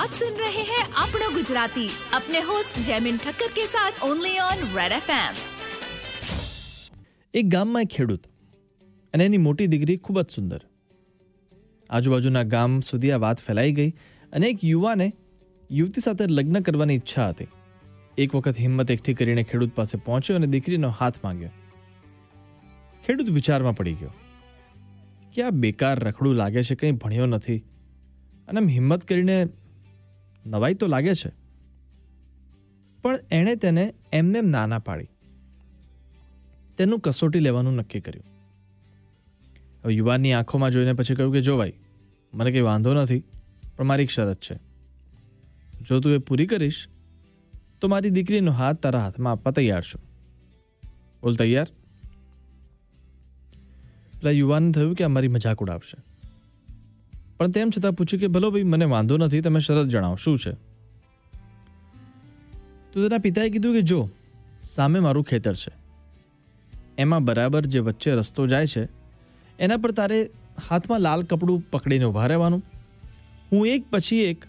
आप सुन रहे हैं अपना गुजराती अपने होस्ट जयमिन ठक्कर के साथ ओनली ऑन रेड एफएम એક ગામમાં એક ખેડૂત અને એની મોટી દીકરી ખૂબ જ સુંદર આજુબાજુના ગામ સુધી આ વાત ફેલાઈ ગઈ અને એક યુવાને યુવતી સાથે લગ્ન કરવાની ઈચ્છા હતી એક વખત હિંમત એકઠી કરીને ખેડૂત પાસે પહોંચ્યો અને દીકરીનો હાથ માંગ્યો ખેડૂત વિચારમાં પડી ગયો કે આ બેકાર રખડું લાગે છે કંઈ ભણ્યો નથી અને આમ હિંમત કરીને નવાઈ તો લાગે છે. પણ એણે તેને એમને નાના પાડી. તેનું કસોટી લેવાનું નક્કી કર્યું. હવે યુવાનની આંખોમાં જોઈને પછી કહ્યું કે, જો ભાઈ, મને કંઈ વાંધો નથી, પણ મારી એક શરત છે. જો તું એ પૂરી કરીશ, તો મારી દીકરીનો હાથ તારા હાથમાં આપવા તૈયાર છું. બોલ, તૈયાર? પેલા યુવાનને થયું કે આ મારી મજાક ઉડાવશે. પણ તેમ છતાં પૂછ્યું કે, ભલો ભાઈ, મને વાંધો નથી, તમે શરત જણાવો, શું છે? તો તેના પિતાએ કીધું કે, જો, સામે મારું ખેતર છે. એમાં બરાબર જે વચ્ચે રસ્તો જાય છે, એના પર તારે હાથમાં લાલ કપડું પકડીને ઊભા રહેવાનું. હું એક પછી એક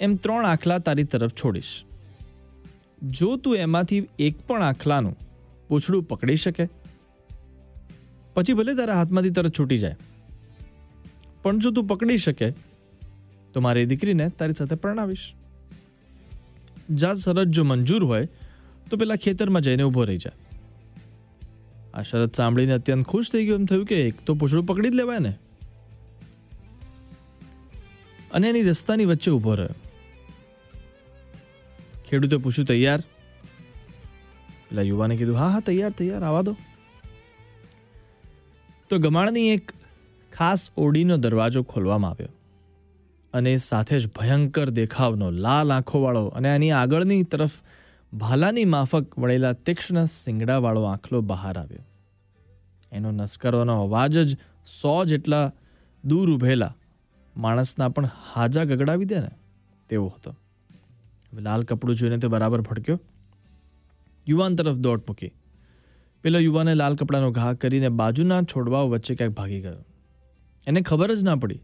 એમ ત્રણ આખલા તારી તરફ છોડીશ. જો તું એમાંથી એક પણ આખલાનું પૂંછડું પકડી શકે, પછી ભલે તારા હાથમાંથી તરત છૂટી જાય. પણ જો તું પકડી શકે, તો મારી દીકરીને તારી સાથે પરણાવીશ. જા શરત જો મંજૂર હોય, તો પેલા ખેતરમાં જઈને ઊભો રહી જાય આ શરત સાંભળીને અત્યંત ખુશ થઈ ગયો એમ થયું કે એક તો પૂછડું પકડી જ લેવાય ને. અને એની રસ્તાની વચ્ચે ઊભો રહ્યો. ખેડૂતે પૂછ્યું, તૈયાર? પેલા યુવાને કીધું, હા હા, તૈયાર તૈયાર, આવા દો. તો ગમાણની એક ખાસ ઓડીનો દરવાજો ખોલવામાં આવ્યો. અને સાથે જ ભયંકર દેખાવનો લાલ આંખોવાળો અને આની આગળની તરફ ભાલાની માફક વળેલા તીક્ષ્ણ સિંગડાવાળો આંખલો બહાર આવ્યો. એનો નસ્કરોનો અવાજ જ સો જેટલા દૂર ઉભેલા માણસના પણ હાજા ગગડાવી દે ને તેવો હતો. લાલ કપડું જોઈને તે બરાબર ભડક્યો. યુવાન તરફ દોટ મૂકી. પેલો યુવાને લાલ કપડાનો ઘા કરીને બાજુના છોડવાઓ વચ્ચે ક્યાંક ભાગી ગયો. એને ખબર જ ના પડી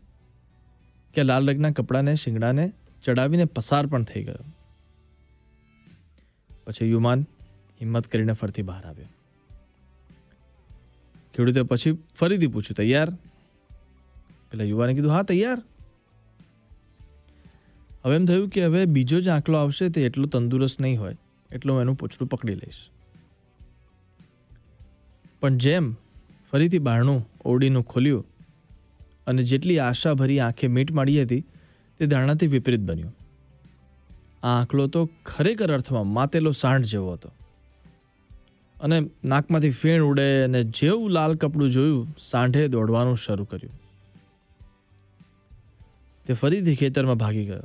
કે લાલ રંગના કપડાને, શિંગડાને ચડાવીને પસાર પણ થઈ ગયો. પછી યુમાન હિંમત કરીને ફરીથી બહાર આવ્યો. ખેડૂતે પછી ફરીથી પૂછ્યું, તૈયાર? પેલા યુવાને કીધું, હા, તૈયાર. હવે એમ થયું કે હવે બીજો જ આંકલો આવશે તે એટલો તંદુરસ્ત નહીં હોય, એટલો એનું પૂછડું પકડી લઈશ. પણ જેમ ફરીથી બારણું ઓરડીનું ખોલ્યું અને જેટલી આશાભરી આંખે મીટ માડી હતી, તે ધારણાથી વિપરીત બન્યું. આ આંકલો તો ખરેખર અર્થમાં માતેલો સાંઠ જેવો હતો. અને નાકમાંથી ફેણ ઉડે અને જેવું લાલ કપડું જોયું સાંઠે દોડવાનું શરૂ કર્યું. તે ફરીથી ખેતરમાં ભાગી ગયો.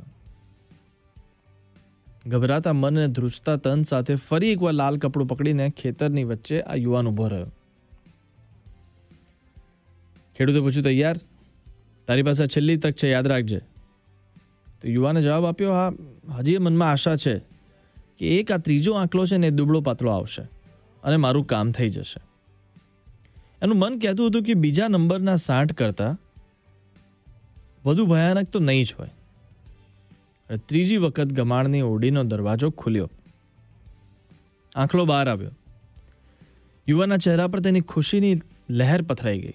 ગભરાતા મન અને ધ્રુજતા તન સાથે ફરી એકવાર લાલ કપડું પકડીને ખેતરની વચ્ચે આ યુવાન ઊભો રહ્યો. ખેડૂતે પૂછ્યું, તૈયાર? તારી પાસે છેલ્લી તક છે, યાદ રાખજે. તો યુવાને જવાબ આપ્યો, હા, હજી મનમાં આશા છે કે એક આ ત્રીજો આંકલો છે ને એ દુબળો પાતળો આવશે અને મારું કામ થઈ જશે. એનું મન કહેતું હતું કે બીજા નંબરના સાઠ કરતાં વધુ ભયાનક તો નહીં જ હોય. ત્રીજી વખત ગમાણની ઓડીનો દરવાજો ખુલ્યો. આંખલો બહાર આવ્યો. યુવાના ચહેરા પર તેની ખુશીની લહેર પથરાઈ ગઈ.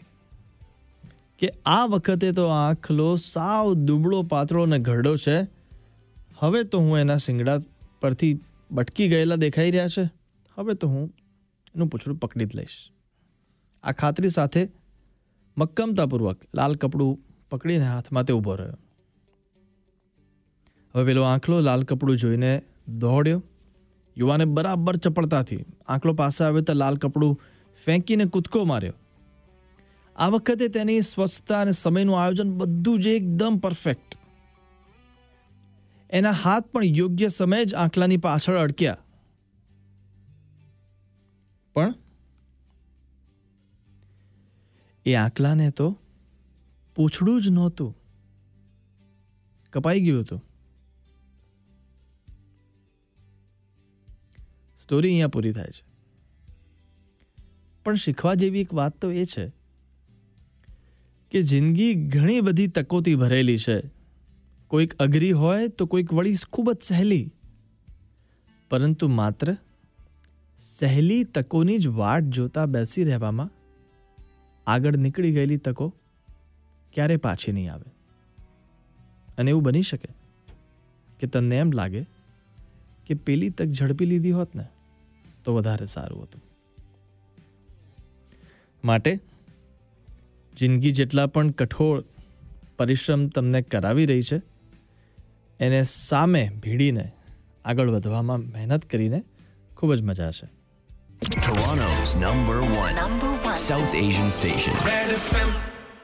કે આ વખતે તો આંખલો સાવ દુબળો પાતળો અને ઘરડો છે. હવે તો હું એના શિંગડા પરથી બટકી ગયેલા દેખાઈ રહ્યા છે. હવે તો હું એનું પૂછડું પકડી જ લઈશ. આ ખાતરી સાથે મક્કમતાપૂર્વક લાલ કપડું પકડીને હાથમાં તે ઊભો રહ્યો. હવે પેલો આંખલો લાલ કપડું જોઈને દોડ્યો. યુવાને બરાબર ચપળતાથી આંકલો પાસે આવ્યો તો લાલ કપડું ફેંકીને કૂદકો માર્યો. આ વખતે તેની સ્વચ્છતા અને સમયનું આયોજન બધું જ એકદમ પરફેક્ટ એના હાથ પણ યોગ્ય સમયે જ આંકલાની પાછળ અડક્યા. પણ એ આંકલાને તો પૂછડું જ નહોતું. કપાઈ ગયું હતું. સ્ટોરી અહીંયા પૂરી થાય છે. પણ શીખવા જેવી એક વાત તો એ છે કે જિંદગી ઘણી બધી તકોથી ભરેલી છે. કોઈક અઘરી હોય તો કોઈક વળી ખૂબ જ સહેલી. પરંતુ માત્ર સહેલી તકોની જ વાટ જોતા બેસી રહેવામાં આગળ નીકળી ગયેલી તકો ક્યારે પાછી નહીં આવે. અને એવું બની શકે કે તમને એમ લાગે કે પેલી તક ઝડપી લીધી હોત ને, તો વધારે સારું હતું. માટે જિંદગી જેટલા પણ કઠોર પરિશ્રમ તમને કરાવી રહી છે એને સામે ભીડીને આગળ વધવામાં મહેનત કરીને ખૂબ જ મજા છે Toronto's number one. Number one. South Asian station. Red FM